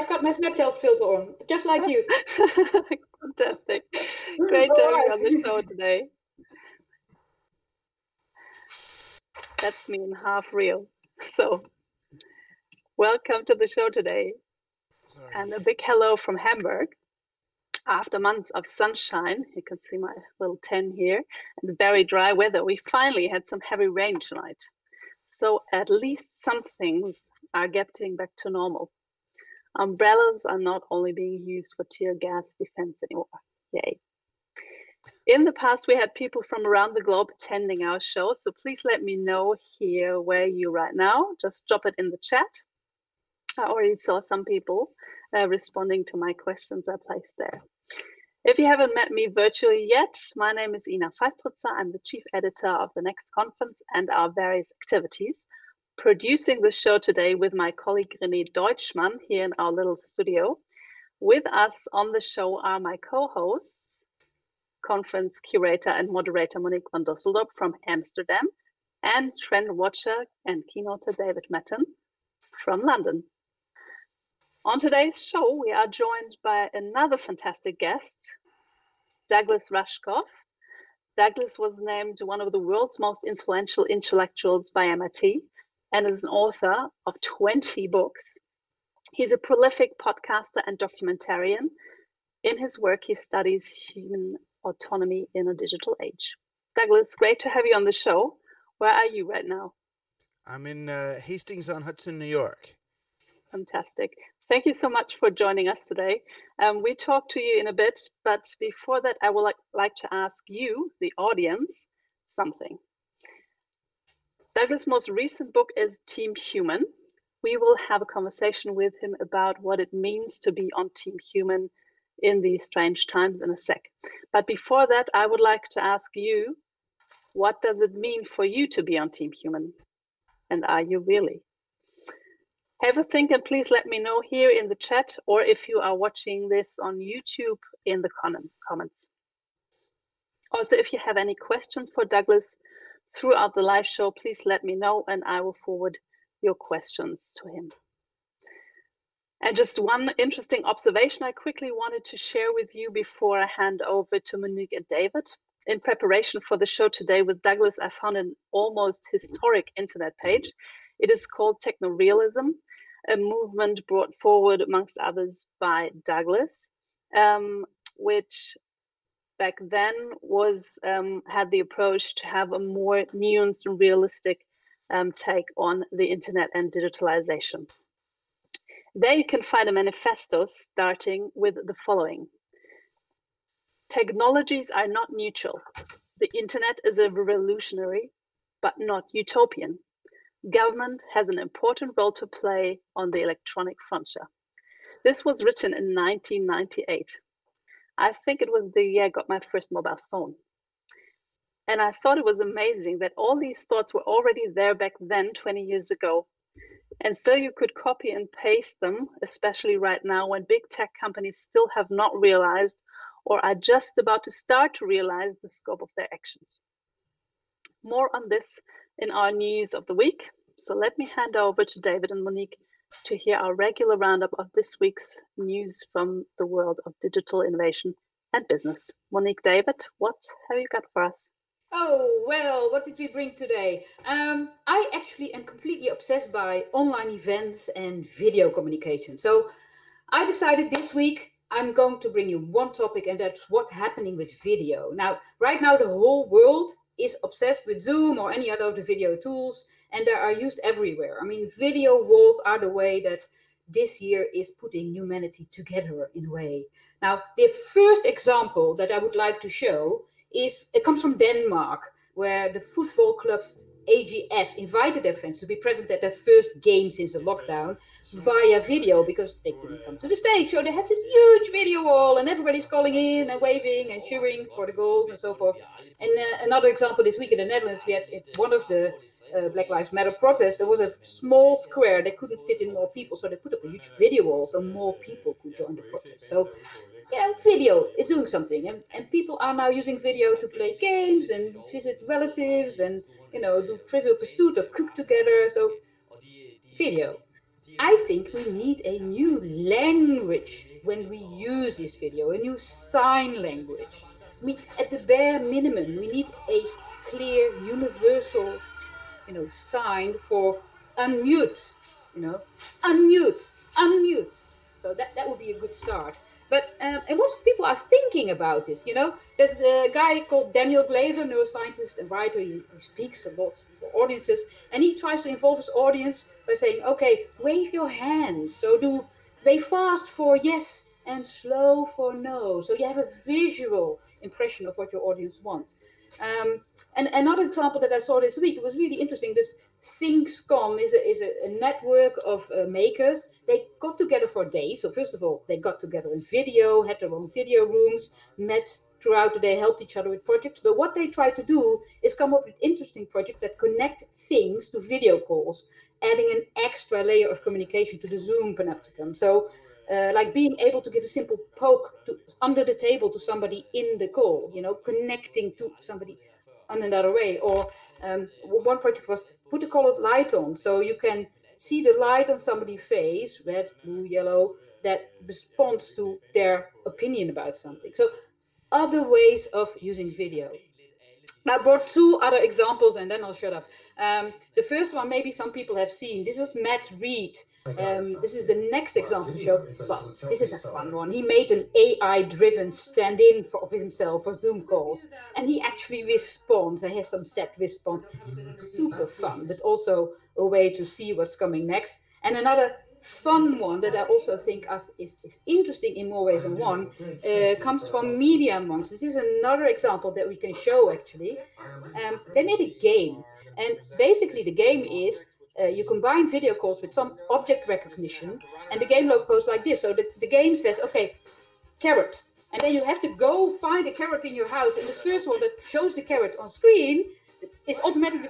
I've got my Snapchat filter on, just like you. Fantastic. Great to have you on the show today. That's me in half real. So, welcome to the show today. Sorry. And a big hello from Hamburg. After months of sunshine, you can see my little tent here, and very dry weather, we finally had some heavy rain tonight. So at least some things are getting back to normal. Umbrellas are not only being used for tear gas defense anymore. Yay. In the past, we had people from around the globe attending our show, so please let me know here where you are right now. Just drop it in the chat. I already saw some people uh, responding to my questions I placed there. If you haven't met me virtually yet, my name is Ina Feistritzer. I'm the chief editor of the Next Conference and our various activities. Producing the show today with my colleague René Deutschmann here in our little studio. With us on the show are my co-hosts, conference curator and moderator Monique van Dusseldorp from Amsterdam, and trend watcher and keynoter David Mattin from London. On today's show, we are joined by another fantastic guest, Douglas Rushkoff. Douglas was named one of the world's most influential intellectuals by MIT and is an author of 20 books. He's a prolific podcaster and documentarian. In his work, he studies human autonomy in a digital age. Douglas, great to have you on the show. Where are you right now? I'm in uh, Hastings on Hudson, New York. Fantastic. Thank you so much for joining us today. Um, we talk to you in a bit, but before that, I would like, like to ask you, the audience, something. Douglas' most recent book is Team Human. We will have a conversation with him about what it means to be on Team Human in these strange times in a sec. But before that, I would like to ask you, what does it mean for you to be on Team Human? And are you really? Have a think and please let me know here in the chat or if you are watching this on YouTube in the comments. Also, if you have any questions for Douglas throughout the live show, please let me know and I will forward your questions to him. And just one interesting observation I quickly wanted to share with you before I hand over to Monique and David. In preparation for the show today with Douglas, I found an almost historic internet page. It is called Technorealism, a movement brought forward, amongst others, by Douglas, um, which back then was um, had the approach to have a more nuanced and realistic um, take on the internet and digitalization. There you can find a manifesto starting with the following. Technologies are not neutral. The internet is a revolutionary, but not utopian. Government has an important role to play on the electronic frontier. This was written in 1998. I think it was the year I got my first mobile phone. And I thought it was amazing that all these thoughts were already there back then, 20 years ago. And still you could copy and paste them, especially right now when big tech companies still have not realized or are just about to start to realize the scope of their actions. More on this in our news of the week. So let me hand over to David and Monique to hear our regular roundup of this week's news from the world of digital innovation and business. Monique, David, what have you got for us? Oh, well, what did we bring today? Um, I actually am completely obsessed by online events and video communication. So I decided this week I'm going to bring you one topic, and that's what's happening with video. Now, right now, the whole world is obsessed with Zoom or any other of the video tools, and they are used everywhere. I mean, video walls are the way that this year is putting humanity together in a way. Now, the first example that I would like to show is it comes from Denmark, where the football club AGF invited their fans to be present at their first game since the lockdown via video because they couldn't come to the stage. So they have this huge video wall, and everybody's calling in and waving and cheering for the goals and so forth. And uh, another example this week in the Netherlands, we had one of the uh, Black Lives Matter protests, there was a small square. They couldn't fit in more people, so they put up a huge video wall so more people could join the protest. So know, video is doing something, and, and people are now using video to play games and visit relatives and you know do Trivial Pursuit or cook together. So, video. I think we need a new language when we use this video, a new sign language. We, at the bare minimum, we need a clear, universal, you know, sign for unmute. You know, unmute, unmute. So that, that would be a good start. But um, and lots of people are thinking about this. You know, there's a guy called Daniel Glaser, neuroscientist and writer. He, he speaks a lot for audiences, and he tries to involve his audience by saying, "Okay, wave your hands. So do wave fast for yes and slow for no. So you have a visual impression of what your audience wants." Um, and another example that I saw this week, it was really interesting. This ThingsCon is a, is a, a network of uh, makers. They got together for a day. So first of all, they got together in video, had their own video rooms, met throughout the day, helped each other with projects. But what they try to do is come up with interesting projects that connect things to video calls, adding an extra layer of communication to the Zoom panopticon. So uh, like being able to give a simple poke to, under the table to somebody in the call, you know, connecting to somebody another way. Or um, one project was put a colored light on so you can see the light on somebody's face, red, blue, yellow, that responds to their opinion about something. So other ways of using video. I brought two other examples and then I'll shut up. Um, the first one, maybe some people have seen. This was Matt Reed. Um, this is the next example to show. Well, this is a fun one. He made an AI driven stand in for of himself for Zoom calls. And he actually responds. He has some set response. Super fun, but also a way to see what's coming next. And another fun one that I also think is, is interesting in more ways than one uh, comes from MediaMonks. This is another example that we can show actually. Um, they made a game, and basically the game is uh, you combine video calls with some object recognition, and the game logo goes like this. So the, the game says, okay, carrot. And then you have to go find a carrot in your house, and the first one that shows the carrot on screen is automatically,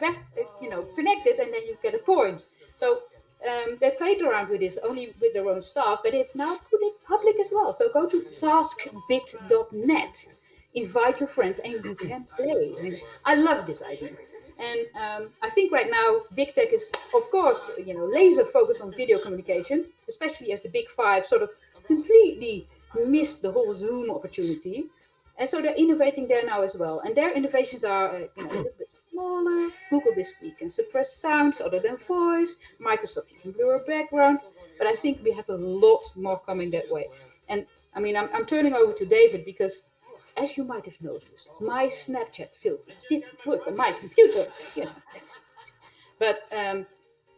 you know, connected, and then you get a point. So um, they played around with this only with their own staff, but they've now put it public as well. So go to taskbit.net, invite your friends, and you can play. I I love this idea. And um, I think right now, big tech is, of course, you know, laser focused on video communications, especially as the big five sort of completely missed the whole Zoom opportunity. And so they're innovating there now as well. And their innovations are uh, you know, a little bit smaller. Google this week can suppress sounds other than voice. Microsoft, you can blur a background. But I think we have a lot more coming that way. And I mean, I'm, I'm turning over to David because, as you might have noticed, my Snapchat filters didn't work on my computer. You know, but um,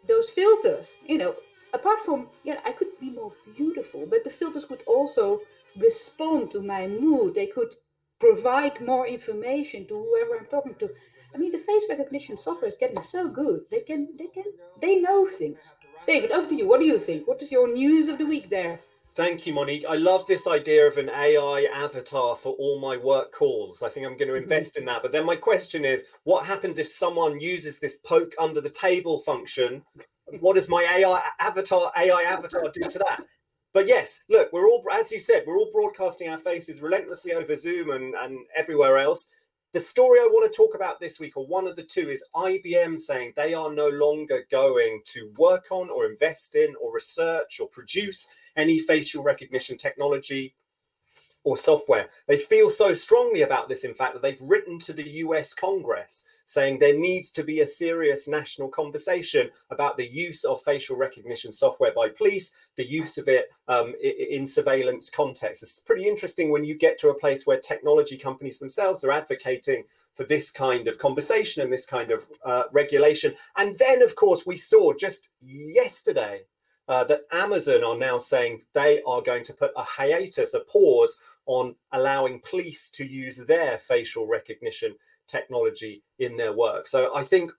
those filters, you know, apart from, yeah, I could be more beautiful, but the filters could also respond to my mood. They could provide more information to whoever I'm talking to. I mean, the face recognition software is getting so good. They can, they can, they know things. David, over to you. What do you think? What is your news of the week there? Thank you, Monique. I love this idea of an AI avatar for all my work calls. I think I'm going to mm-hmm. invest in that. But then my question is what happens if someone uses this poke under the table function? What does my AI avatar AI avatar do to that? but yes, look, we're all, as you said, we're all broadcasting our faces relentlessly over Zoom and, and everywhere else. The story I want to talk about this week, or one of the two, is IBM saying they are no longer going to work on or invest in or research or produce any facial recognition technology or software. They feel so strongly about this, in fact, that they've written to the US Congress saying there needs to be a serious national conversation about the use of facial recognition software by police, the use of it um, in surveillance contexts. It's pretty interesting when you get to a place where technology companies themselves are advocating for this kind of conversation and this kind of uh, regulation. And then, of course, we saw just yesterday uh, that Amazon are now saying they are going to put a hiatus, a pause on allowing police to use their facial recognition technology in their work. So I think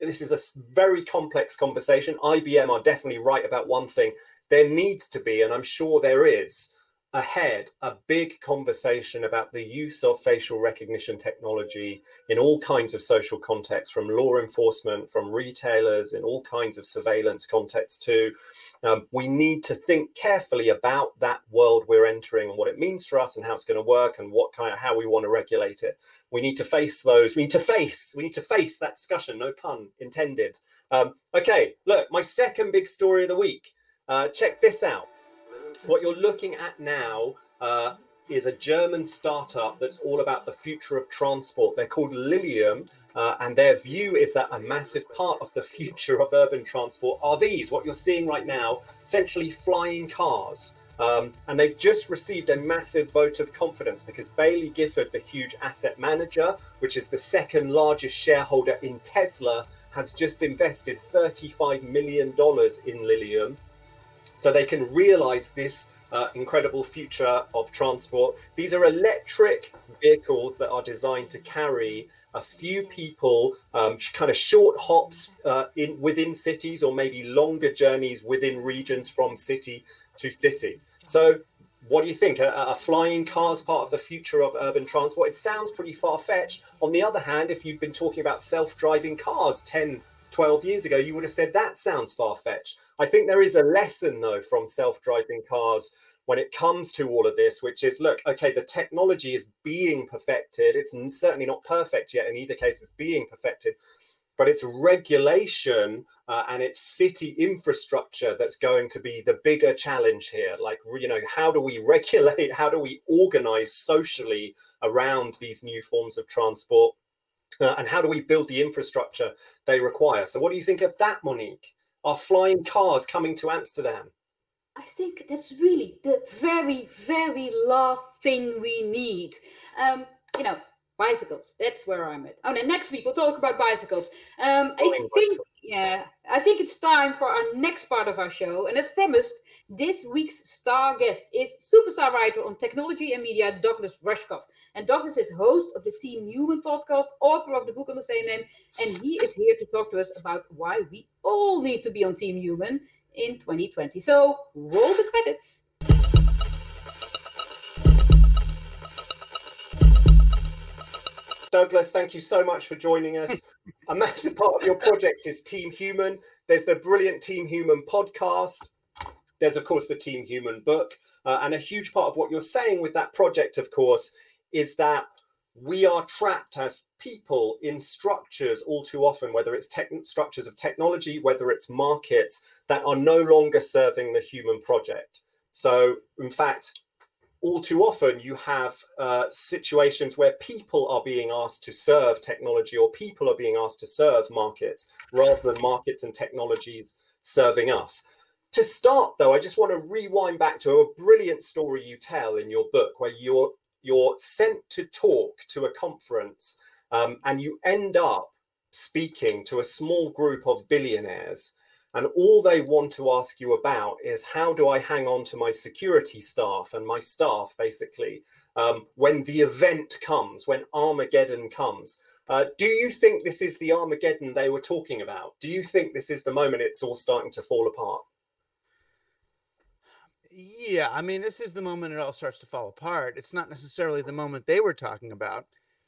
this is a very complex conversation. IBM are definitely right about one thing. There needs to be, and I'm sure there is, ahead a big conversation about the use of facial recognition technology in all kinds of social contexts, from law enforcement, from retailers, in all kinds of surveillance contexts too. Um, we need to think carefully about that world we're entering and what it means for us and how it's going to work and what kind of how we want to regulate it. We need to face those. We need to face. We need to face that discussion. No pun intended. Um, okay, look, my second big story of the week. Uh, check this out. What you're looking at now uh, is a German startup that's all about the future of transport. They're called Lilium, uh, and their view is that a massive part of the future of urban transport are these, what you're seeing right now, essentially flying cars. Um, and they've just received a massive vote of confidence because Baillie Gifford, the huge asset manager, which is the second largest shareholder in Tesla, has just invested $35 million in Lilium so they can realize this uh, incredible future of transport. These are electric vehicles that are designed to carry a few people, um, kind of short hops uh, in within cities, or maybe longer journeys within regions from city to city. So, what do you think? A, a flying car is part of the future of urban transport. It sounds pretty far fetched. On the other hand, if you've been talking about self driving cars 10, 12 years ago, you would have said that sounds far fetched. I think there is a lesson, though, from self driving cars when it comes to all of this, which is look, okay, the technology is being perfected. It's certainly not perfect yet. In either case, it's being perfected, but it's regulation uh, and it's city infrastructure that's going to be the bigger challenge here. Like, you know, how do we regulate? How do we organize socially around these new forms of transport? Uh, and how do we build the infrastructure they require? So, what do you think of that, Monique? Are flying cars coming to Amsterdam? I think that's really the very, very last thing we need. Um, you know, bicycles. That's where I'm at. Oh, and next week we'll talk about bicycles. Um, I think, bicycles. Yeah, I think it's time for our next part of our show. And as promised, this week's star guest is superstar writer on technology and media, Douglas Rushkoff. And Douglas is host of the Team Human podcast, author of the book on the same name, and he is here to talk to us about why we all need to be on Team Human in 2020. So roll the credits. Douglas, thank you so much for joining us. A massive part of your project is Team Human. There's the brilliant Team Human podcast. There's, of course, the Team Human book. Uh, and a huge part of what you're saying with that project, of course, is that we are trapped as people in structures all too often, whether it's tech- structures of technology, whether it's markets that are no longer serving the human project. So, in fact, all too often you have uh, situations where people are being asked to serve technology or people are being asked to serve markets rather than markets and technologies serving us. To start, though, I just want to rewind back to a brilliant story you tell in your book where you're you're sent to talk to a conference um, and you end up speaking to a small group of billionaires and all they want to ask you about is how do I hang on to my security staff and my staff, basically, um, when the event comes, when Armageddon comes. Uh, do you think this is the Armageddon they were talking about? Do you think this is the moment it's all starting to fall apart? Yeah, I mean, this is the moment it all starts to fall apart. It's not necessarily the moment they were talking about.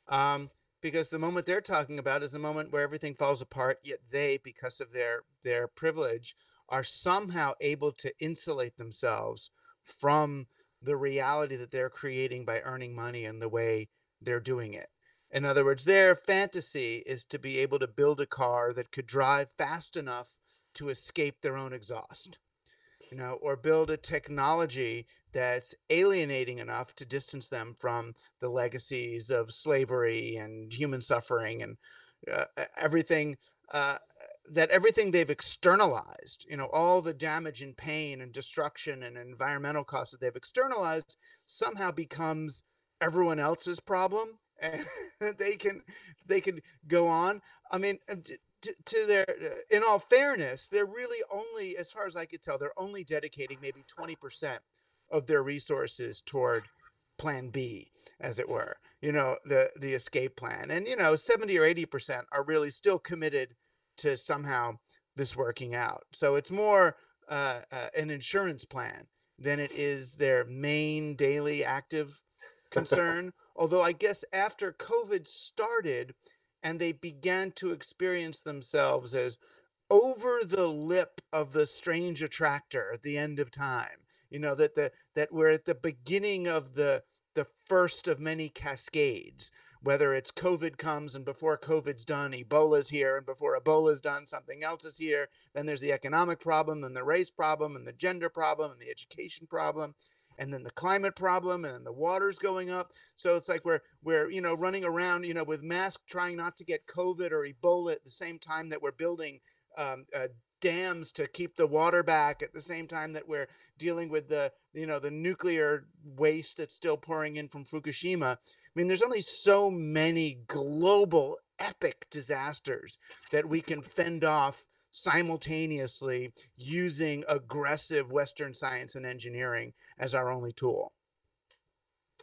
Um, because the moment they're talking about is a moment where everything falls apart yet they because of their their privilege are somehow able to insulate themselves from the reality that they're creating by earning money and the way they're doing it. In other words their fantasy is to be able to build a car that could drive fast enough to escape their own exhaust you know or build a technology that's alienating enough to distance them from the legacies of slavery and human suffering and uh, everything uh, that everything they've externalized you know all the damage and pain and destruction and environmental costs that they've externalized somehow becomes everyone else's problem and they can they can go on. I mean to, to their in all fairness they're really only as far as i could tell they're only dedicating maybe 20% of their resources toward plan B, as it were, you know, the the escape plan. And you know, 70 or 80% are really still committed to somehow this working out. So it's more uh, uh, an insurance plan than it is their main daily active concern. Although I guess after COVID started and they began to experience themselves as over the lip of the strange attractor at the end of time, you know, that the that we're at the beginning of the the first of many cascades whether it's COVID comes and before COVID's done, Ebola's here, and before Ebola's done, something else is here. Then there's the economic problem, and the race problem, and the gender problem, and the education problem, and then the climate problem, and then the water's going up. So it's like we're we're you know running around you know with masks, trying not to get COVID or Ebola at the same time that we're building um, uh, dams to keep the water back at the same time that we're dealing with the you know the nuclear waste that's still pouring in from Fukushima. I mean, there's only so many global epic disasters that we can fend off simultaneously using aggressive Western science and engineering as our only tool.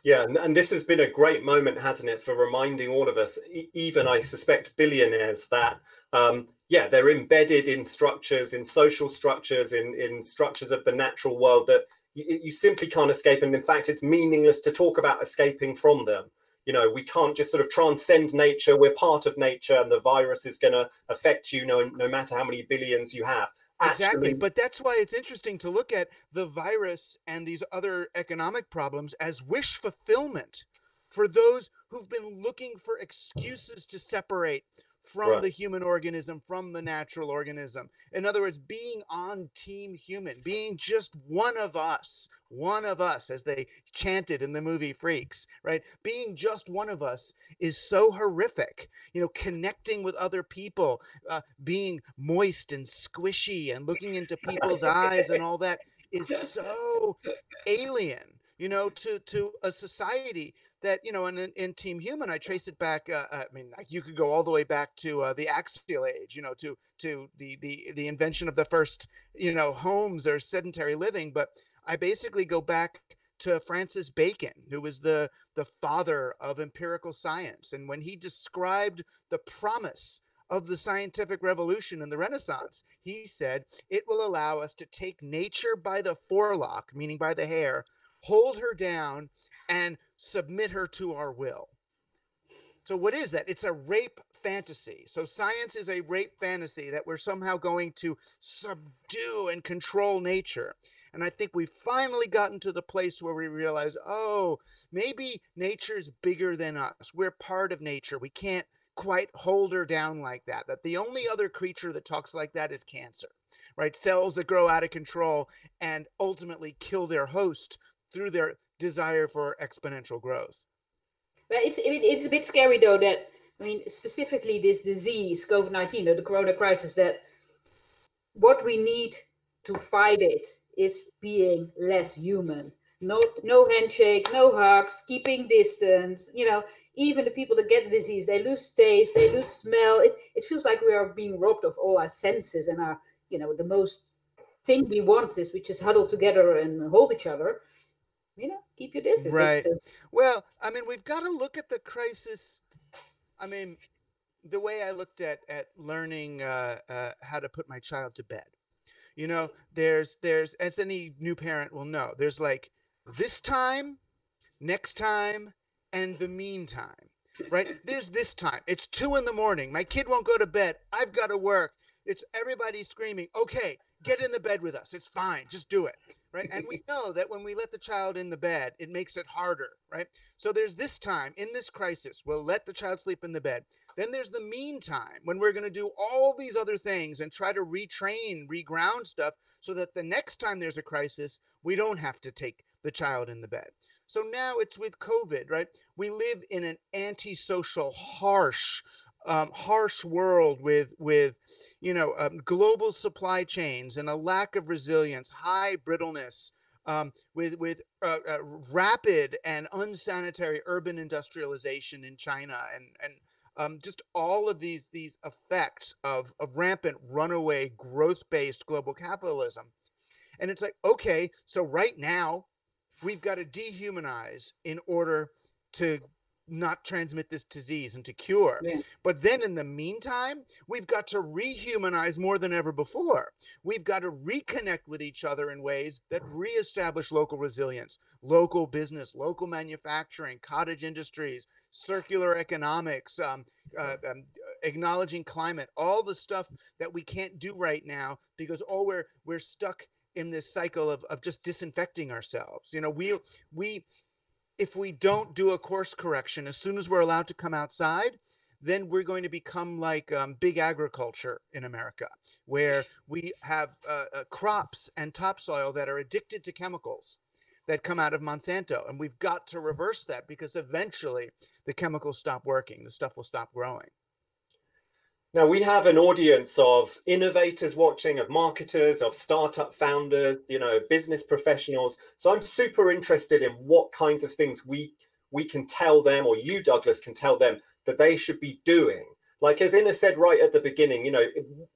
Yeah, and, this has been a great moment, hasn't it, for reminding all of us, even I suspect billionaires, that um, yeah, they're embedded in structures, in social structures, in in structures of the natural world that you, you simply can't escape. And in fact, it's meaningless to talk about escaping from them. You know we can't just sort of transcend nature. We're part of nature and the virus is going to affect you no, no matter how many billions you have. Actually, exactly but that's why it's interesting to look at the virus and these other economic problems as wish fulfillment for those who've been looking for excuses to separate from right. the human organism, from the natural organism. In other words, being on team human, being just one of us, one of us, as they chanted in the movie Freaks, right? Being just one of us is so horrific. You know, connecting with other people, uh, being moist and squishy and looking into people's eyes and all that is so alien, you know, to, to a society that you know in, in team human i trace it back uh, i mean you could go all the way back to uh, the axial age you know to to the the the invention of the first you know homes or sedentary living but i basically go back to francis bacon who was the the father of empirical science and when he described the promise of the scientific revolution and the renaissance he said it will allow us to take nature by the forelock meaning by the hair hold her down and submit her to our will. So, what is that? It's a rape fantasy. So, science is a rape fantasy that we're somehow going to subdue and control nature. And I think we've finally gotten to the place where we realize, oh, maybe nature's bigger than us. We're part of nature. We can't quite hold her down like that. That the only other creature that talks like that is cancer, right? Cells that grow out of control and ultimately kill their host through their desire for exponential growth. But it's it's a bit scary though that I mean specifically this disease COVID nineteen the Corona crisis that what we need to fight it is being less human. No no handshake, no hugs, keeping distance. You know, even the people that get the disease, they lose taste, they lose smell. It it feels like we are being robbed of all our senses and our you know the most thing we want is we just huddle together and hold each other you know, keep your distance. Right. well, I mean, we've got to look at the crisis. I mean, the way I looked at at learning uh, uh, how to put my child to bed. You know, there's there's as any new parent will know, there's like this time, next time, and the meantime. Right? there's this time. It's two in the morning. My kid won't go to bed. I've got to work. It's everybody screaming. Okay, get in the bed with us. It's fine. Just do it right? And we know that when we let the child in the bed, it makes it harder, right? So there's this time in this crisis, we'll let the child sleep in the bed. Then there's the meantime when we're going to do all these other things and try to retrain, reground stuff so that the next time there's a crisis, we don't have to take the child in the bed. So now it's with COVID, right? We live in an antisocial, harsh, um, harsh world with with you know um, global supply chains and a lack of resilience, high brittleness, um, with with uh, uh, rapid and unsanitary urban industrialization in China, and and um, just all of these these effects of, of rampant runaway growth based global capitalism, and it's like okay, so right now we've got to dehumanize in order to not transmit this disease and to cure. Yeah. But then in the meantime, we've got to rehumanize more than ever before. We've got to reconnect with each other in ways that reestablish local resilience, local business, local manufacturing, cottage industries, circular economics, um, uh, um, acknowledging climate, all the stuff that we can't do right now because oh we're we're stuck in this cycle of, of just disinfecting ourselves. You know, we we if we don't do a course correction as soon as we're allowed to come outside, then we're going to become like um, big agriculture in America, where we have uh, uh, crops and topsoil that are addicted to chemicals that come out of Monsanto. And we've got to reverse that because eventually the chemicals stop working, the stuff will stop growing. Now we have an audience of innovators watching, of marketers, of startup founders, you know, business professionals. So I'm super interested in what kinds of things we we can tell them, or you, Douglas, can tell them that they should be doing. Like as Ina said right at the beginning, you know,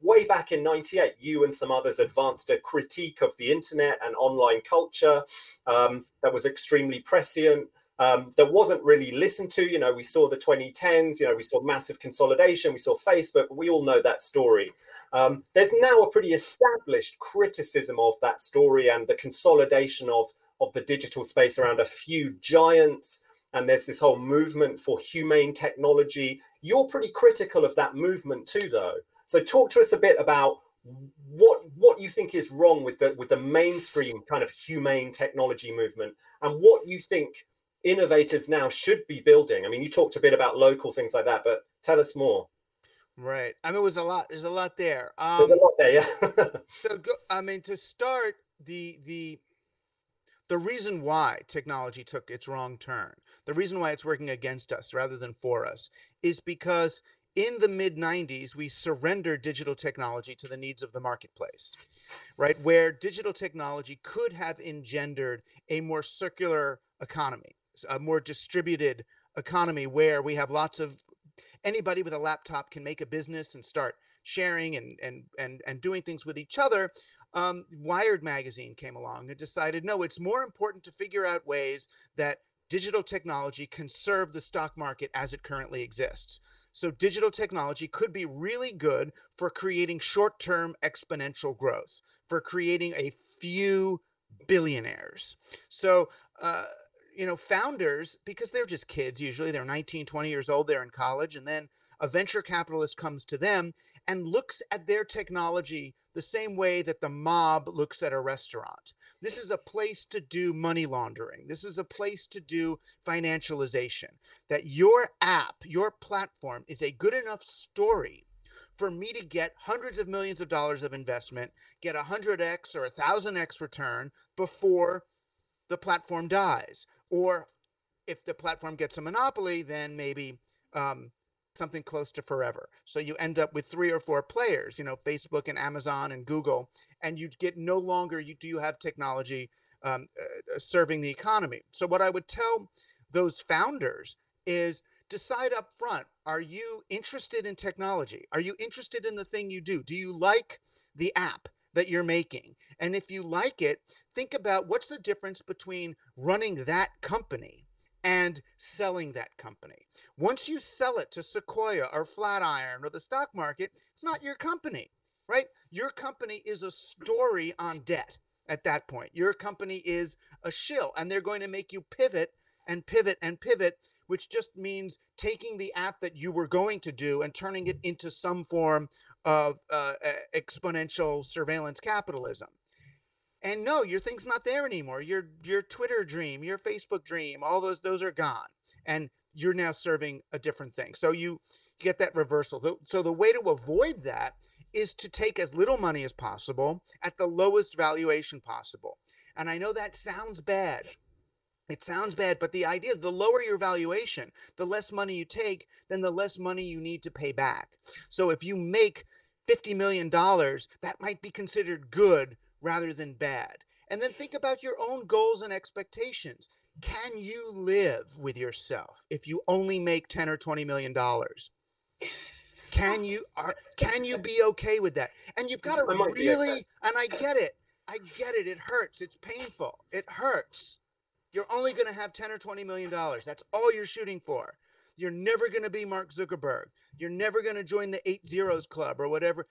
way back in '98, you and some others advanced a critique of the internet and online culture um, that was extremely prescient um, that wasn't really listened to. You know, we saw the 2010s, you know, we saw massive consolidation, we saw Facebook, we all know that story. Um, there's now a pretty established criticism of that story and the consolidation of, of the digital space around a few giants. And there's this whole movement for humane technology. You're pretty critical of that movement too, though. So talk to us a bit about what what you think is wrong with the with the mainstream kind of humane technology movement and what you think innovators now should be building? I mean, you talked a bit about local things like that, but tell us more. Right. I mean, it was a lot. There's a lot there. Um, there's a um, lot there, yeah. so go, I mean, to start, the the the reason why technology took its wrong turn, the reason why it's working against us rather than for us, is because in the mid 90s, we surrendered digital technology to the needs of the marketplace, right? Where digital technology could have engendered a more circular economy a more distributed economy where we have lots of anybody with a laptop can make a business and start sharing and and and and doing things with each other. Um, wired magazine came along and decided no it's more important to figure out ways that digital technology can serve the stock market as it currently exists. So digital technology could be really good for creating short-term exponential growth for creating a few billionaires. So uh, you know, founders, because they're just kids usually, they're 19, 20 years old, they're in college, and then a venture capitalist comes to them and looks at their technology the same way that the mob looks at a restaurant. This is a place to do money laundering. This is a place to do financialization. That your app, your platform is a good enough story for me to get hundreds of millions of dollars of investment, get a 100x or a 1000x return before the platform dies. Or if the platform gets a monopoly, then maybe um, something close to forever. So you end up with three or four players, you know, Facebook and Amazon and Google, and you get no longer you do you have technology um, uh, serving the economy. So what I would tell those founders is decide up front are you interested in technology are you interested in the thing you do do you like the app that you're making. And if you like it, think about what's the difference between running that company and selling that company. Once you sell it to Sequoia or Flatiron or the stock market, it's not your company, right? Your company is a story on debt at that point. Your company is a shill, and they're going to make you pivot and pivot and pivot, which just means taking the app that you were going to do and turning it into some form of uh, exponential surveillance capitalism. And no, your thing's not there anymore. Your your Twitter dream, your Facebook dream, all those those are gone, and you're now serving a different thing. So you get that reversal. So the way to avoid that is to take as little money as possible at the lowest valuation possible. And I know that sounds bad, it sounds bad, but the idea is the lower your valuation, the less money you take, then the less money you need to pay back. So if you make $50 million, that might be considered good rather than bad. And then think about your own goals and expectations. Can you live with yourself if you only make 10 or 20 million dollars? Can you are can you be okay with that? And you've got to really and I get it. I get it. It hurts. It's painful. It hurts You're only going to have 10 or 20 million dollars. That's all you're shooting for. You're never going to be Mark Zuckerberg. You're never going to join the eight zeros club or whatever.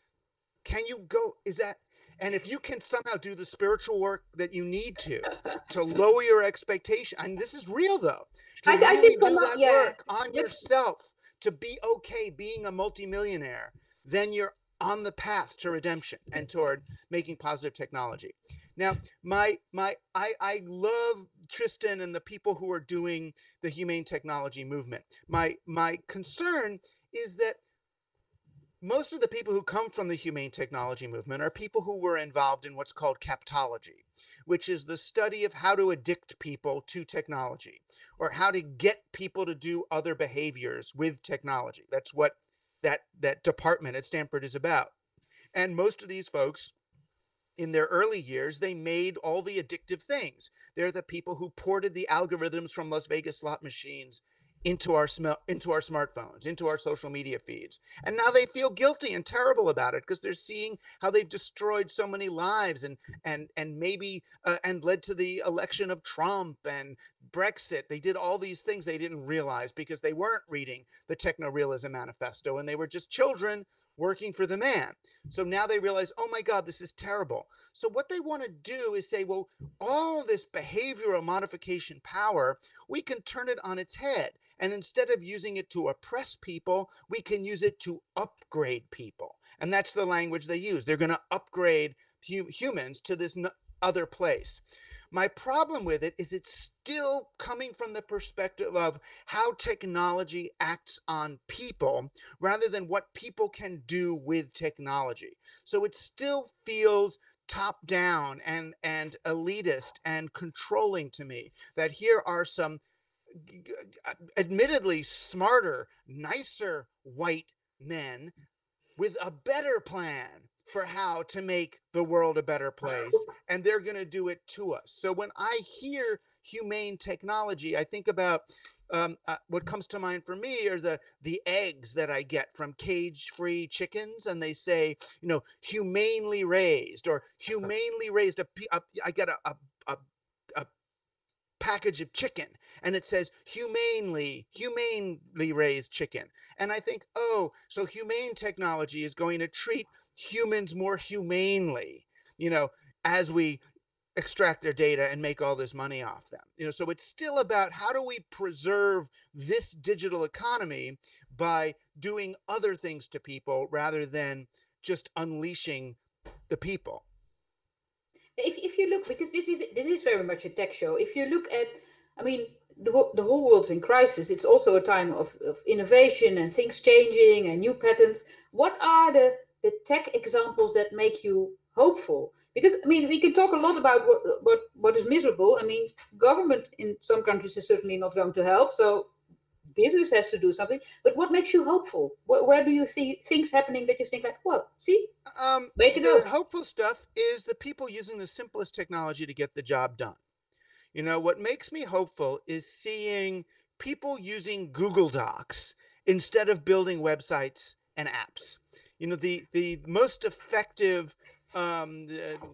Can you go? Is that and if you can somehow do the spiritual work that you need to to lower your expectation, and this is real though, to I- I really think do not- that yeah. work on yourself to be okay being a multimillionaire, then you're on the path to redemption and toward making positive technology. Now, my my I I love Tristan and the people who are doing the humane technology movement. My my concern is that most of the people who come from the humane technology movement are people who were involved in what's called captology, which is the study of how to addict people to technology or how to get people to do other behaviors with technology. That's what that that department at Stanford is about. And most of these folks in their early years, they made all the addictive things. They're the people who ported the algorithms from Las Vegas slot machines into our sm- into our smartphones, into our social media feeds. And now they feel guilty and terrible about it because they're seeing how they've destroyed so many lives and and and maybe uh, and led to the election of Trump and Brexit. They did all these things they didn't realize because they weren't reading the techno realism manifesto and they were just children working for the man. So now they realize, oh my God, this is terrible. So what they want to do is say, well, all this behavioral modification power, we can turn it on its head. And instead of using it to oppress people, we can use it to upgrade people. And that's the language they use. They're going to upgrade hu- humans to this n- other place. My problem with it is it's still coming from the perspective of how technology acts on people rather than what people can do with technology. So it still feels top down and and elitist and controlling to me that here are some admittedly smarter nicer white men with a better plan for how to make the world a better place and they're going to do it to us so when i hear humane technology i think about um, uh, what comes to mind for me are the the eggs that I get from cage free chickens, and they say, you know, humanely raised or humanely raised. A, a I get a a package of chicken, and it says humanely humanely raised chicken, and I think, oh, so humane technology is going to treat humans more humanely, you know, as we extract their data and make all this money off them. You know, so it's still about how do we preserve this digital economy by doing other things to people rather than just unleashing the people. If, if you look because this is this is very much a tech show. If you look at i mean the, the whole world's in crisis. It's also a time of, of innovation and things changing and new patterns. What are the the tech examples that make you hopeful? Because i mean we can talk a lot about what what, what is miserable. I mean government in some countries is certainly not going to help. So business has to do something but what makes you hopeful where, where do you see things happening that you think like well see Um, Way to the go. hopeful stuff is the people using the simplest technology to get the job done. You know, what makes me hopeful is seeing people using Google Docs instead of building websites and apps. You know, the the most effective um,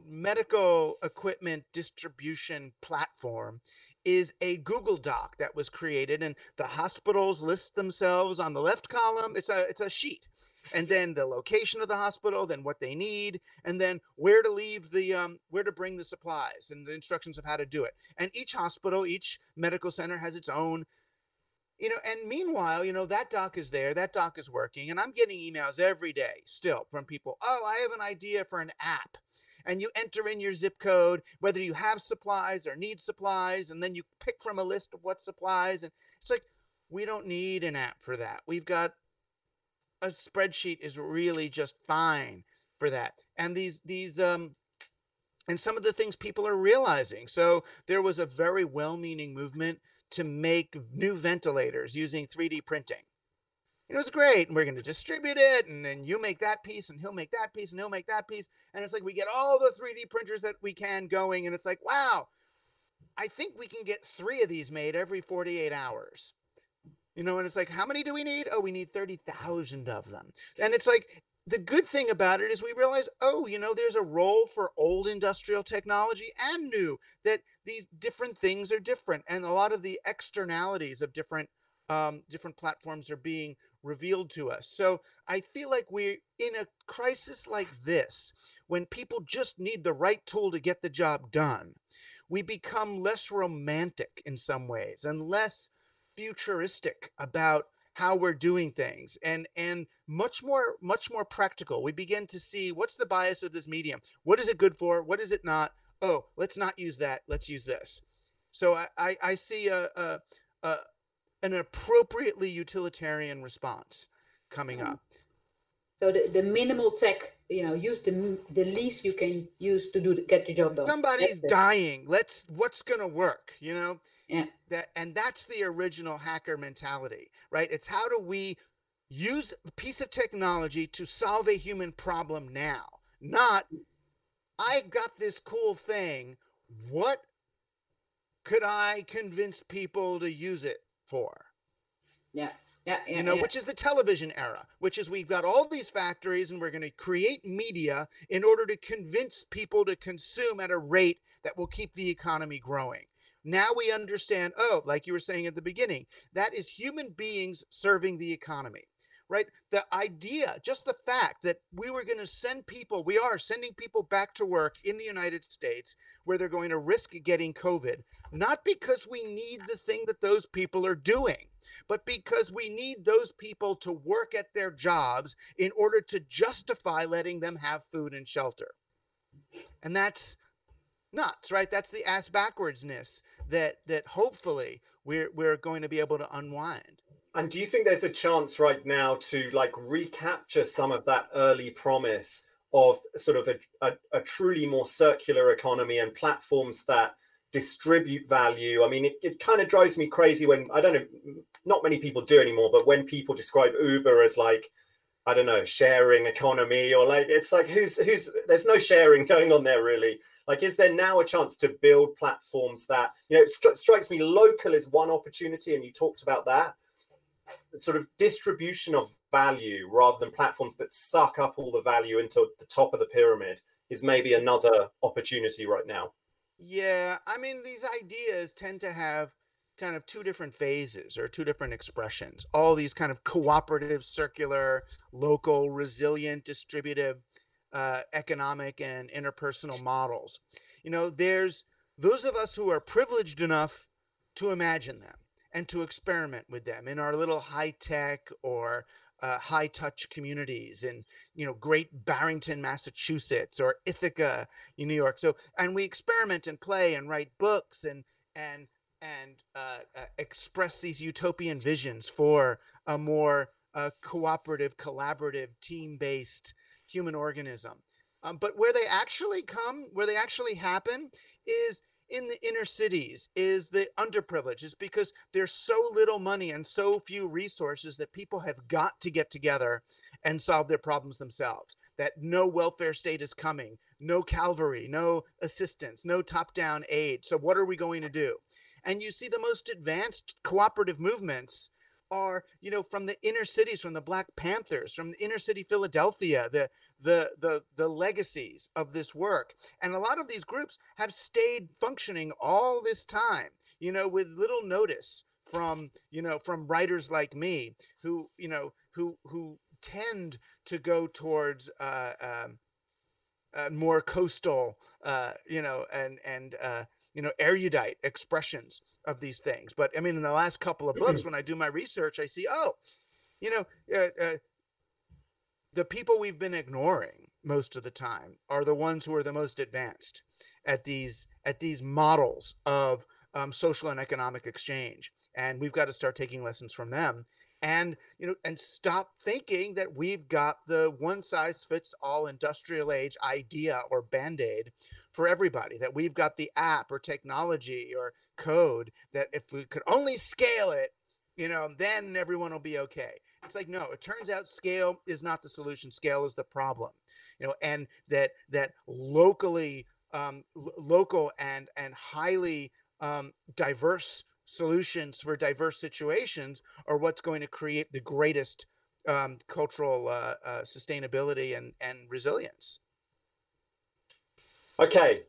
medical equipment distribution platform is a Google Doc that was created, and the hospitals list themselves on the left column. It's a it's a sheet, and then the location of the hospital, then what they need, and then where to leave the um, where to bring the supplies and the instructions of how to do it. And each hospital, each medical center has its own. You know, and meanwhile, you know, that doc is there, that doc is working, and I'm getting emails every day still from people. Oh, I have an idea for an app. And you enter in your zip code, whether you have supplies or need supplies, and then you pick from a list of what supplies. And it's like, we don't need an app for that. We've got a spreadsheet is really just fine for that. And these these um and some of the things people are realizing. So there was a very well-meaning movement to make new ventilators using 3D printing. It was great. And we're going to distribute it. And then you make that piece, and he'll make that piece, and he'll make that piece. And it's like we get all the 3D printers that we can going. And it's like, wow, I think we can get three of these made every 48 hours. You know, and it's like, how many do we need? Oh, we need 30,000 of them. And it's like, the good thing about it is we realize, oh, you know, there's a role for old industrial technology and new, that these different things are different. And a lot of the externalities of different um, different platforms are being revealed to us. So I feel like we're in a crisis like this, when people just need the right tool to get the job done, we become less romantic in some ways and less futuristic about how we're doing things and and much more much more practical. We begin to see what's the bias of this medium? What is it good for? What is it not? Oh let's not use that. Let's use this. So i i, I see a, a, a an appropriately utilitarian response coming Mm. up. So the, the minimal tech, you know, use the the least you can use to do get the job done. somebody's dying. Let's what's gonna work you know? Yeah. that and that's the original hacker mentality right? It's how do we use a piece of technology to solve a human problem now? Not i got this cool thing. What could i convince people to use it for Yeah. Yeah. yeah you know, yeah. which is the television era, which is we've got all these factories and we're going to create media in order to convince people to consume at a rate that will keep the economy growing. Now we understand, oh, like you were saying at the beginning, that is human beings serving the economy, right? The idea, just the fact that we were going to send people, we are sending people back to work in the United States where they're going to risk getting COVID, not because we need the thing that those people are doing but because we need those people to work at their jobs in order to justify letting them have food and shelter. And that's nuts, right? That's the ass backwardsness that that hopefully we're we're going to be able to unwind. And do you think there's a chance right now to like recapture some of that early promise of sort of a, a, a truly more circular economy and platforms that distribute value? I mean, it, it kind of drives me crazy when I don't know, not many people do anymore, but when people describe Uber as like, I don't know, sharing economy or like it's like who's who's there's no sharing going on there really. Like, is there now a chance to build platforms that you know? It stri- strikes me local is one opportunity, and you talked about that sort of distribution of value rather than platforms that suck up all the value into the top of the pyramid is maybe another opportunity right now. Yeah, I mean these ideas tend to have kind of two different phases or two different expressions. All these kind of cooperative, circular, local, resilient, distributive uh, economic and interpersonal models. You know, there's those of us who are privileged enough to imagine them and to experiment with them in our little high tech or uh, high touch communities in you know great barrington massachusetts or ithaca in new york. So and we experiment and play and write books and and and uh, uh, express these utopian visions for a more uh, cooperative collaborative team-based human organism. Um, but where they actually come where they actually happen is in the inner cities is the underprivileged is because there's so little money and so few resources that people have got to get together and solve their problems themselves that no welfare state is coming no calvary no assistance no top down aid. So what are we going to do? And you see the most advanced cooperative movements are you know from the inner cities from the black panthers from the inner city philadelphia the the the the legacies of this work. And a lot of these groups have stayed functioning all this time you know with little notice from you know from writers like me who you know who who tend to go towards uh, um, uh more coastal uh you know and and uh you know erudite expressions of these things. But i mean in the last couple of books when i do my research i see oh you know uh, uh, the people we've been ignoring most of the time are the ones who are the most advanced at these at these models of um, social and economic exchange. And we've got to start taking lessons from them. And you know and stop thinking that we've got the one size fits all industrial age idea or band-aid for everybody that we've got the app or technology or code that if we could only scale it you know then everyone will be okay it's like no it turns out scale is not the solution scale is the problem you know and that that locally um, l- local and and highly um, diverse solutions for diverse situations are what's going to create the greatest um, cultural uh, uh, sustainability and and resilience. Okay,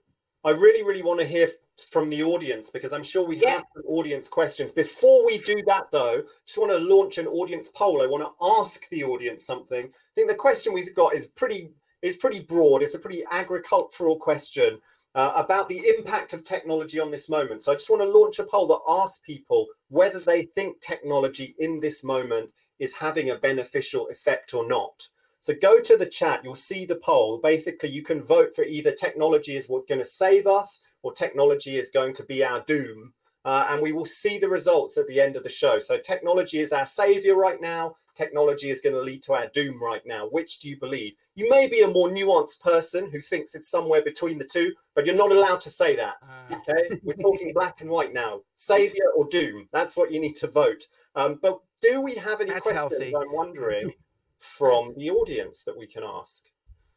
I really, really want to hear from the audience because I'm sure we Yeah. have some audience questions. Before we do that, though, just want to launch an audience poll. I want to ask the audience something. I think the question we've got is pretty is pretty broad. It's a pretty agricultural question uh, about the impact of technology on this moment. So I just want to launch a poll that asks people whether they think technology in this moment is having a beneficial effect or not. So go to the chat, you'll see the poll. Basically, you can vote for either technology is what going to save us or technology is going to be our doom. Uh, and we will see the results at the end of the show. So technology is our savior right now. Technology is going to lead to our doom right now. Which do you believe? You may be a more nuanced person who thinks it's somewhere between the two, but you're not allowed to say that. Uh, Okay, we're talking black and white now. Savior or doom? That's what you need to vote. Um, but do we have any That's questions? healthy. I'm wondering from the audience that we can ask.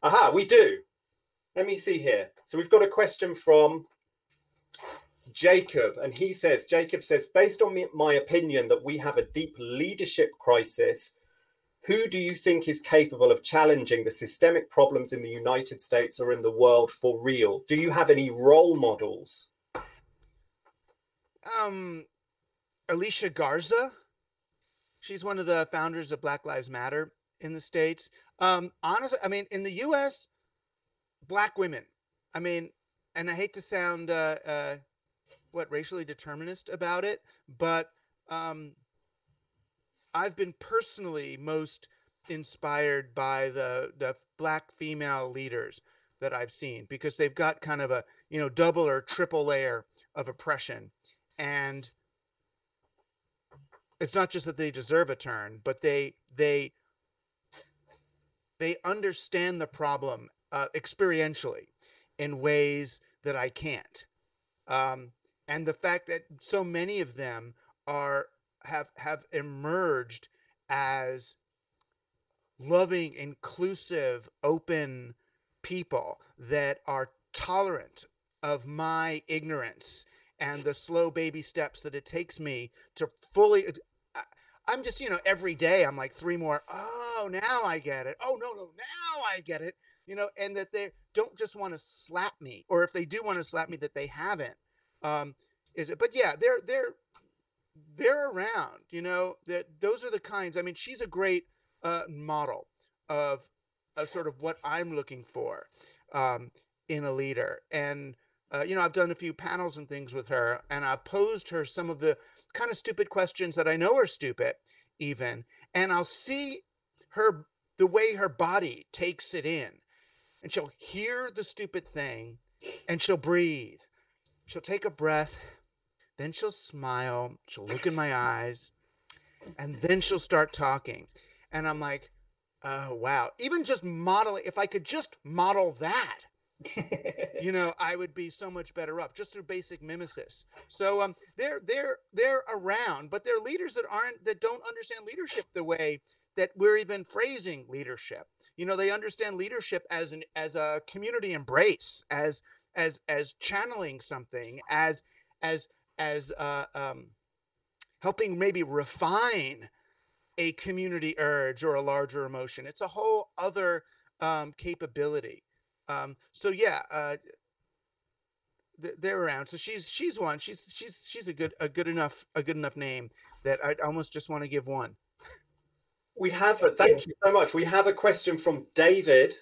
Aha, we do. Let me see here. So we've got a question from Jacob, and he says, Jacob says, based on me, my opinion that we have a deep leadership crisis, who do you think is capable of challenging the systemic problems in the United States or in the world for real? Do you have any role models? um, Alicia Garza. She's one of the founders of Black Lives Matter in the states. Um, honestly, I mean, in the U.S., black women. I mean, and I hate to sound uh, uh, what racially determinist about it, but um, I've been personally most inspired by the the black female leaders that I've seen because they've got kind of a you know double or triple layer of oppression. And it's not just that they deserve a turn but they they they understand the problem uh, experientially in ways that i can't. Um, and the fact that so many of them are have have emerged as loving inclusive open people that are tolerant of my ignorance and the slow baby steps that it takes me to fully i'm just you know every day i'm like three more oh now i get it. Oh no no now i get it. You know and that they don't just want to slap me or if they do want to slap me that they haven't um is it but yeah they're they're they're around you know that those are the kinds i mean she's a great uh model of of sort of what i'm looking for um in a leader and uh, you know, I've done a few panels and things with her, and I've posed her some of the kind of stupid questions that I know are stupid, even, and I'll see her the way her body takes it in, and she'll hear the stupid thing, and she'll breathe. She'll take a breath, then she'll smile, she'll look in my eyes, and then she'll start talking, and I'm like, oh wow! Even just modeling, if I could just model that you know, I would be so much better off just through basic mimesis. So um, they're they're they're around, but they're leaders that aren't that don't understand leadership the way that we're even phrasing leadership. You know, they understand leadership as an as a community embrace, as as as channeling something, as as as uh, um, helping maybe refine a community urge or a larger emotion. It's a whole other um, capability. Um, so yeah, uh, th- they're around. So she's she's one. She's she's she's a good a good enough a good enough name that I almost just want to give one. We have a thank you so much. We have a question from David.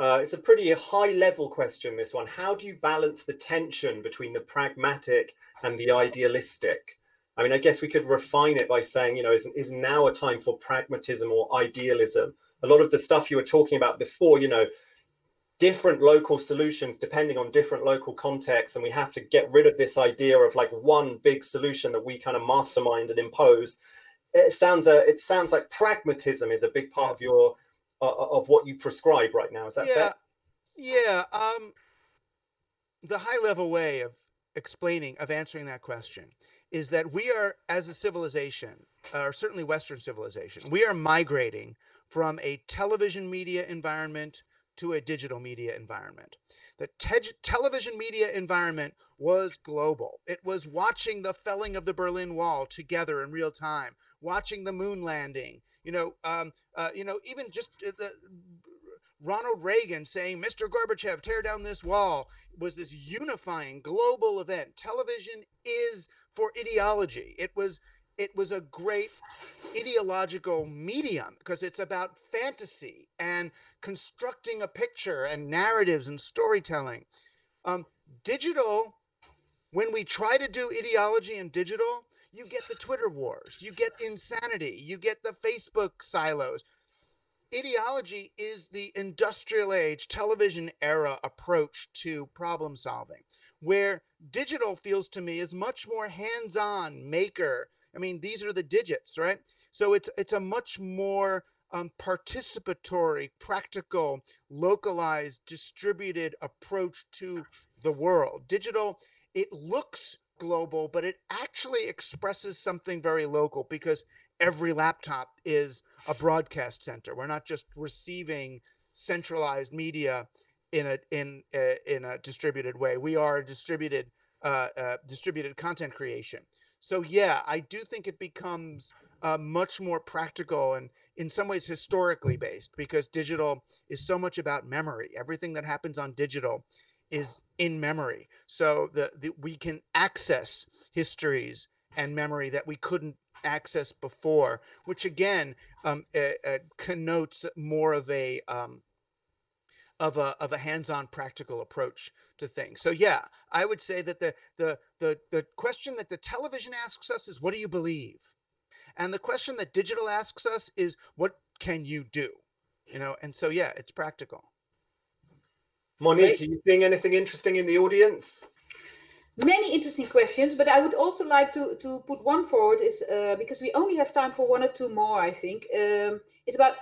Uh, it's a pretty high level question, this one. How do you balance the tension between the pragmatic and the idealistic? I mean, I guess we could refine it by saying, you know, is, is now a time for pragmatism or idealism? A lot of the stuff you were talking about before, you know, different local solutions depending on different local contexts. And we have to get rid of this idea of like one big solution that we kind of mastermind and impose it sounds uh, it sounds like pragmatism is a big part of your of what you prescribe right now is that yeah, fair yeah. Um, the high level way of explaining of answering that question is that we are, as a civilization, or certainly Western civilization, we are migrating from a television media environment to a digital media environment. the te- television media environment was global. It was watching the felling of the Berlin Wall together in real time, watching the moon landing. You know, um, uh, you know, even just uh, the Ronald Reagan saying, "Mr. Gorbachev, tear down this wall," was this unifying global event. Television is for ideology. It was it was a great ideological medium because it's about fantasy and constructing a picture and narratives and storytelling. Um, digital, when we try to do ideology in digital, you get the Twitter wars, you get insanity, you get the Facebook silos. Ideology is the industrial age, television era approach to problem solving, where digital feels to me is much more hands on, maker, I mean, these are the digits, right? So it's it's a much more um, participatory, practical, localized, distributed approach to the world. Digital, it looks global, but it actually expresses something very local because every laptop is a broadcast center. We're not just receiving centralized media in a in a, in a distributed way. We are distributed uh, uh, distributed content creation. So yeah, I do think it becomes uh, much more practical and in some ways historically based because digital is so much about memory. Everything that happens on digital is in memory. So the, the we can access histories and memory that we couldn't access before, which again um, uh, uh, connotes more of a um, of a of a hands-on practical approach to things. So yeah, I would say that the the the the question that the television asks us is what do you believe? And the question that digital asks us is what can you do? You know, and so yeah, it's practical. Monique, are you seeing anything interesting in the audience? Many interesting questions, but I would also like to to put one forward is uh, because we only have time for one or two more. I think um, it's about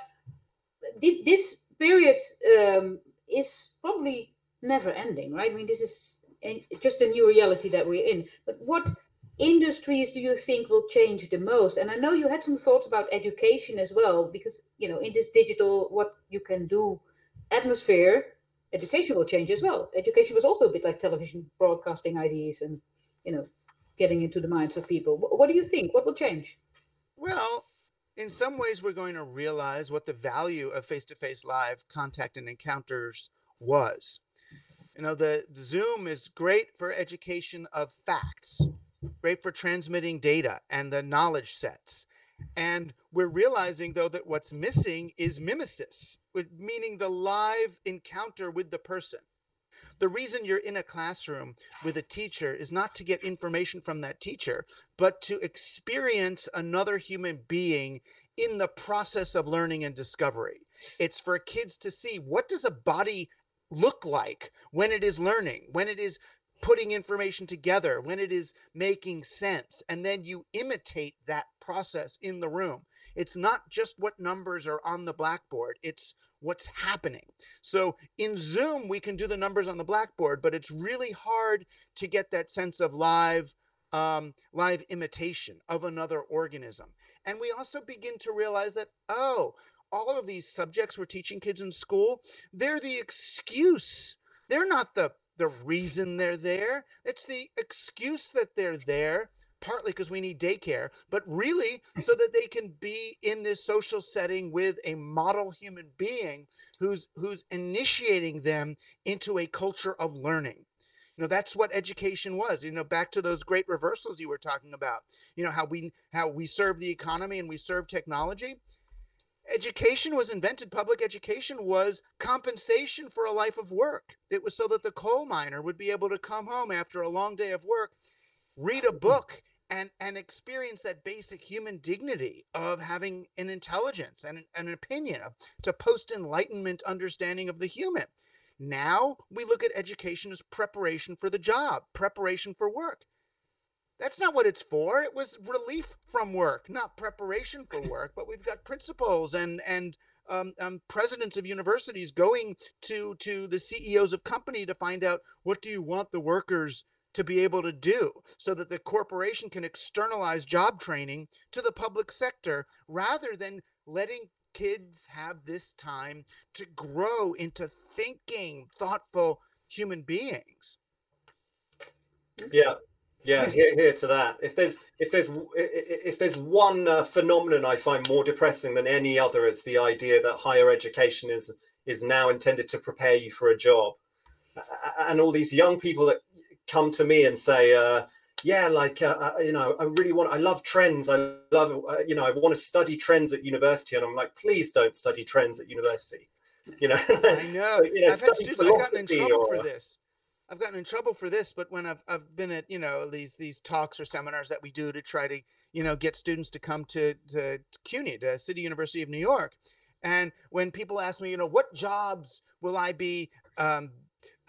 this, this period um, is probably never ending, right? I mean, this is just a new reality that we're in. But what industries do you think will change the most? And I know you had some thoughts about education as well, because you know, in this digital, what you can do atmosphere, education will change as well. Education was also a bit like television broadcasting ideas and you know, getting into the minds of people. What, do you think? What will change? Well, in some ways, we're going to realize what the value of face to face live contact and encounters was. You know, the, the Zoom is great for education of facts, great for transmitting data and the knowledge sets. And we're realizing, though, that what's missing is mimesis, meaning the live encounter with the person. The reason you're in a classroom with a teacher is not to get information from that teacher, but to experience another human being in the process of learning and discovery. It's for kids to see what does a body look like when it is learning, when it is putting information together, when it is making sense, and then you imitate that process in the room. It's not just what numbers are on the blackboard, it's what's happening. So in Zoom, we can do the numbers on the blackboard, but it's really hard to get that sense of live um, live imitation of another organism. And we also begin to realize that, oh, all of these subjects we're teaching kids in school, they're the excuse. They're not the the reason they're there. It's the excuse that they're there partly because we need daycare, but really so that they can be in this social setting with a model human being who's who's initiating them into a culture of learning. You know, that's what education was. You know, back to those great reversals you were talking about. You know, how we how we serve the economy and we serve technology. Education was invented, public education was compensation for a life of work. It was so that the coal miner would be able to come home after a long day of work read a book and and experience that basic human dignity of having an intelligence and an, opinion of to post enlightenment understanding of the human. Now we look at education as preparation for the job preparation for work that's not what it's for it was relief from work not preparation for work but we've got principals and and um, um, presidents of universities going to to the CEOs of company to find out what do you want the workers to be able to do so that the corporation can externalize job training to the public sector rather than letting kids have this time to grow into thinking thoughtful human beings. Yeah, yeah, hear, hear to that. If there's if there's if there's one uh, phenomenon I find more depressing than any other, it's the idea that higher education is is now intended to prepare you for a job, and all these young people that come to me and say, uh, "Yeah, like uh, uh you know, I really want, I love trends. I love, uh, you know, I want to study trends at university." And I'm like, "Please don't study trends at university." You know, I know. you know I've had students, I've gotten in trouble or... for this I've gotten in trouble for this, but when I've I've been at you know these these talks or seminars that we do to try to you know get students to come to to CUNY, to City University of New York, and when people ask me, you know, what jobs will I be um,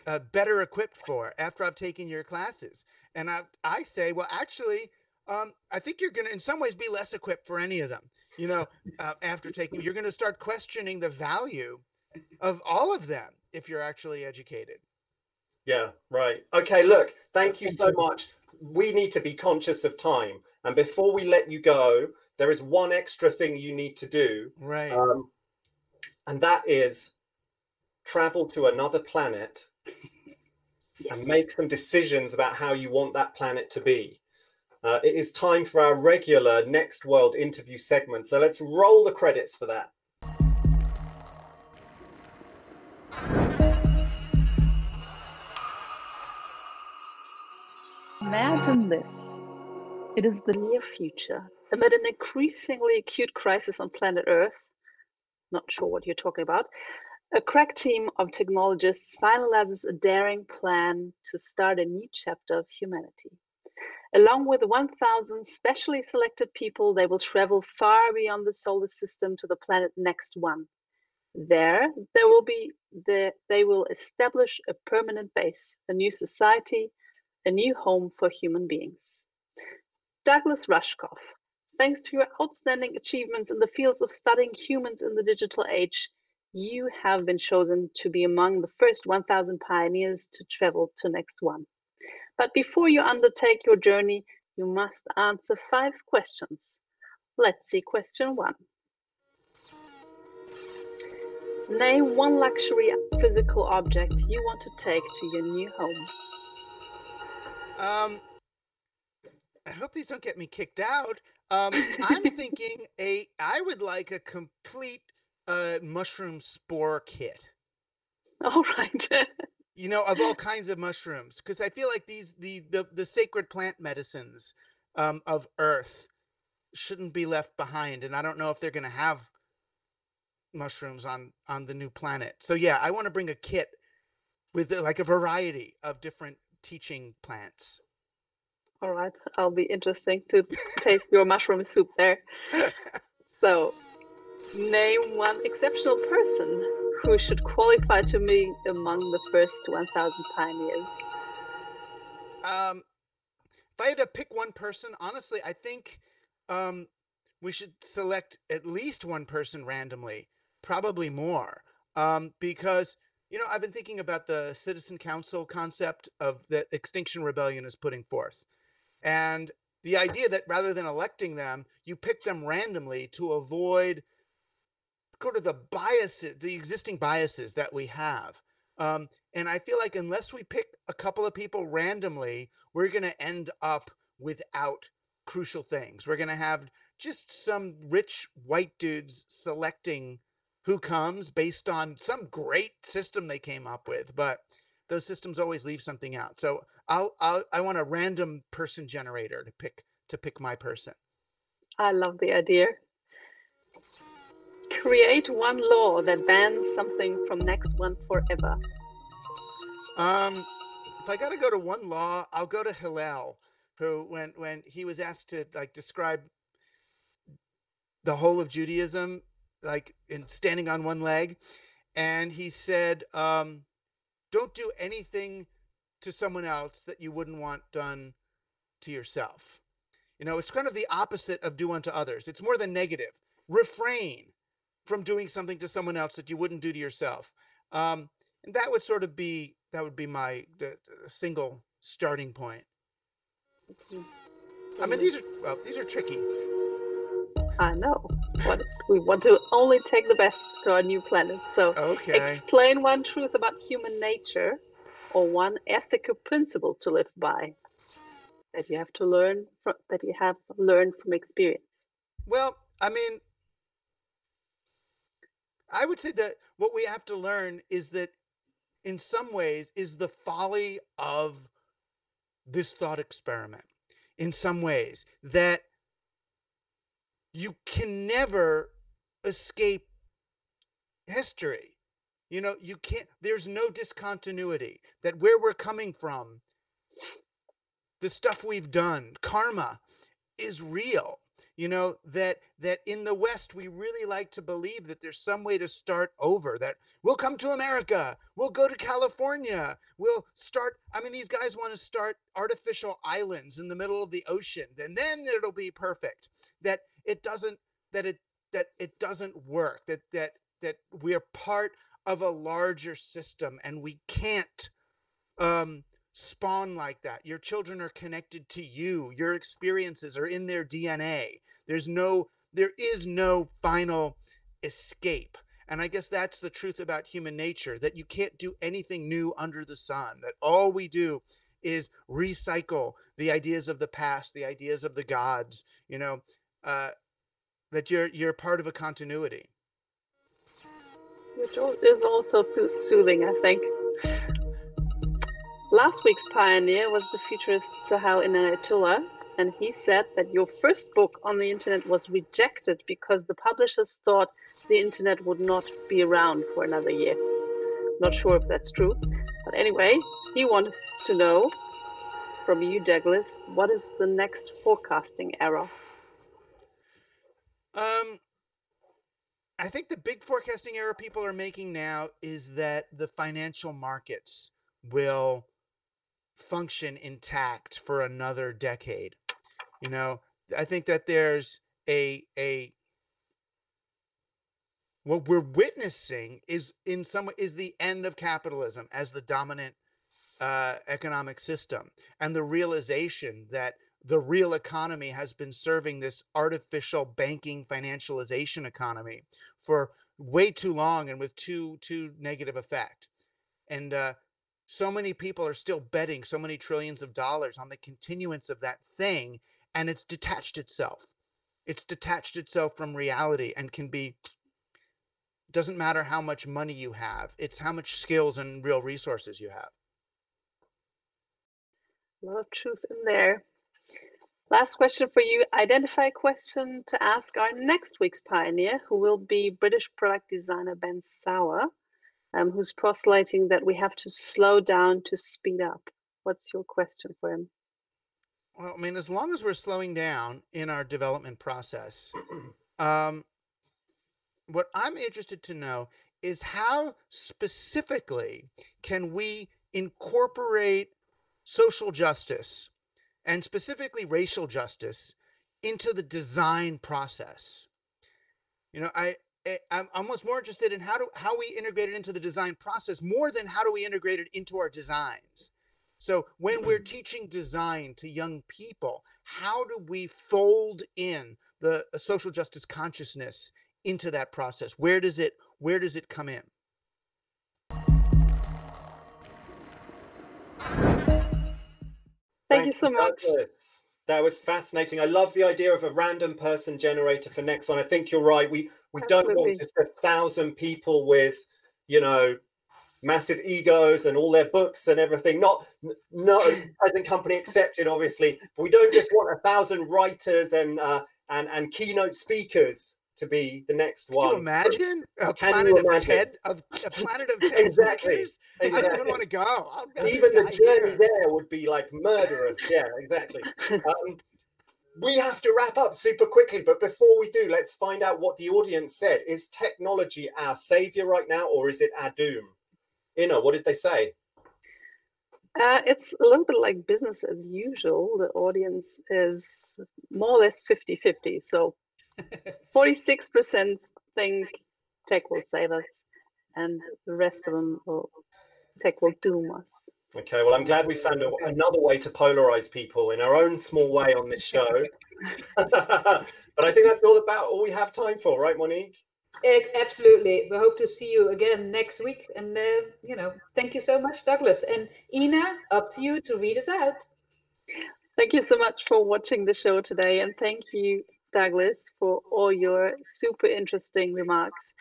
uh, better equipped for after I've taken your classes, and I I say, well, actually, um, I think you're going to in some ways be less equipped for any of them. You know, uh, after taking, you're going to start questioning the value of all of them if you're actually educated. Yeah, right. Okay, look, thank you so much. We need to be conscious of time. And before we let you go, there is one extra thing you need to do. Right. Um, and that is travel to another planet yes. and make some decisions about how you want that planet to be. Uh, it is time for our regular Next World interview segment. So let's roll the credits for that. Imagine this. It is the near future, amid an increasingly acute crisis on planet Earth. Not sure what you're talking about. A crack team of technologists finalizes a daring plan to start a new chapter of humanity. Along with 1,000 specially selected people, they will travel far beyond the solar system to the planet next one. There, there will be the, they will establish a permanent base, a new society, a new home for human beings. Douglas Rushkoff, thanks to your outstanding achievements in the fields of studying humans in the digital age, you have been chosen to be among the first 1,000 pioneers to travel to next one. But before you undertake your journey, you must answer five questions. Let's see question one. Name one luxury physical object you want to take to your new home. Um, I hope these don't get me kicked out. Um, I'm thinking a. I would like a complete uh, mushroom spore kit. All right. you know, of all kinds of mushrooms, because I feel like these the the, the sacred plant medicines um, of Earth shouldn't be left behind, and I don't know if they're going to have mushrooms on on the new planet. So yeah, I want to bring a kit with like a variety of different teaching plants. All right, I'll be interesting to taste your mushroom soup there. So, name one exceptional person who should qualify to be among the first 1,000 pioneers. Um, if I had to pick one person, honestly, I think um, we should select at least one person randomly, probably more, um, because you know, I've been thinking about the citizen council concept of that Extinction Rebellion is putting forth. And the idea that rather than electing them, you pick them randomly to avoid sort of the biases, the existing biases that we have. Um, and I feel like unless we pick a couple of people randomly, we're going to end up without crucial things. We're going to have just some rich white dudes selecting who comes based on some great system they came up with, but those systems always leave something out. So I'll, I'll I want a random person generator to pick to pick my person. I love the idea. Create one law that bans something from next one forever. Um, if I got to go to one law, I'll go to Hillel, who when when he was asked to like describe the whole of Judaism, like in standing on one leg, and he said, um, "Don't do anything to someone else that you wouldn't want done to yourself." You know, it's kind of the opposite of do unto others. It's more than negative. Refrain from doing something to someone else that you wouldn't do to yourself. Um, and that would sort of be that would be my the, the single starting point. I mean, these are well, these are tricky. I know. What we want to only take the best to our new planet. So okay. explain one truth about human nature or one ethical principle to live by that you have to learn from, that you have learned from experience? Well, I mean, I would say that what we have to learn is that in some ways is the folly of this thought experiment in some ways that you can never escape history. You know you can't there's no discontinuity that where we're coming from the stuff we've done karma is real. You know that that in the west we really like to believe that there's some way to start over that we'll come to america we'll go to california we'll start i mean these guys want to start artificial islands in the middle of the ocean and then it'll be perfect. That it doesn't that it that it doesn't work that that that we're part of a larger system and we can't um spawn like that. Your children are connected to you. Your experiences are in their DNA. There's no there is no final escape. And I guess that's the truth about human nature that you can't do anything new under the sun. That all we do is recycle the ideas of the past, the ideas of the gods, you know, uh, that you're you're part of a continuity. Which is also soothing, I think. Last week's pioneer was the futurist Sohail Inayatullah, and he said that your first book on the internet was rejected because the publishers thought the internet would not be around for another year. Not sure if that's true, but anyway, he wanted to know from you, Douglas, what is the next forecasting error? Um, I think the big forecasting error people are making now is that the financial markets will function intact for another decade. You know, I think that there's a a what we're witnessing is in some is the end of capitalism as the dominant uh, economic system and the realization that the real economy has been serving this artificial banking financialization economy for way too long and with too too negative effect. And uh, so many people are still betting so many trillions of dollars on the continuance of that thing and it's detached itself. It's detached itself from reality and can be doesn't matter how much money you have it's how much skills and real resources you have. A lot of truth in there last question for you identify a question to ask our next week's pioneer who will be british product designer ben sauer um, who's postulating that we have to slow down to speed up. What's your question for him? Well, I mean, as long as we're slowing down in our development process, um, what I'm interested to know is how specifically can we incorporate social justice and specifically racial justice into the design process. You know, I Eh, I'm almost more interested in how do how we integrate it into the design process more than how do we integrate it into our designs. So when we're teaching design to young people, how do we fold in the social justice consciousness into that process? Where does it where does it come in? Thank, Thank you so much. Douglas. That was fascinating. I love the idea of a random person generator for next one. I think you're right. We we Absolutely. don't want just a thousand people with, you know, massive egos and all their books and everything. Not no present company accepted, obviously. But we don't just want a thousand writers and uh, and and keynote speakers to be the next Can one. you imagine a Can planet of imagine? TED of a planet of TED exactly. Exactly. I don't even want to go. Even the journey here. there would be like murderous. yeah, exactly. Um, we have to wrap up super quickly, but before we do, let's find out what the audience said. Is technology our savior right now, or is it our doom? You know, what did they say? Uh, it's a little bit like business as usual. The audience is more or less 50 50. So 46% think tech will save us, and the rest of them will tech will doom us. Okay, well, I'm glad we found a, another way to polarize people in our own small way on this show. but I think that's all about all we have time for, right, Monique? Absolutely. We hope to see you again next week. And, uh, you know, thank you so much, Douglas. And Ina, up to you to read us out. Thank you so much for watching the show today. And thank you, Douglas, for all your super interesting remarks.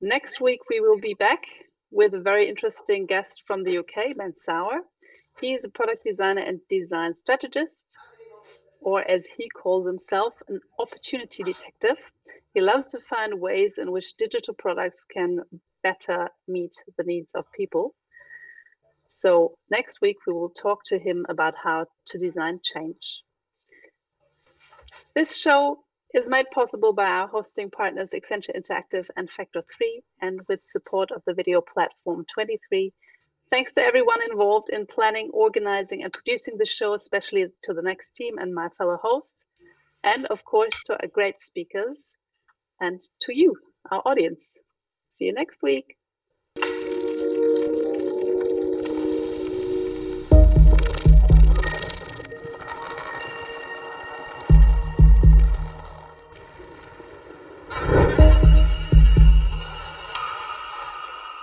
Next week, we will be back with a very interesting guest from the UK, Ben Sauer. He is a product designer and design strategist, or as he calls himself, an opportunity detective. He loves to find ways in which digital products can better meet the needs of people. So next week, we will talk to him about how to design change. This show is made possible by our hosting partners Accenture Interactive and Factor 3 and with support of the video platform 23. Thanks to everyone involved in planning, organizing, and producing the show, especially to the next team and my fellow hosts. And of course, to our great speakers and to you, our audience. See you next week.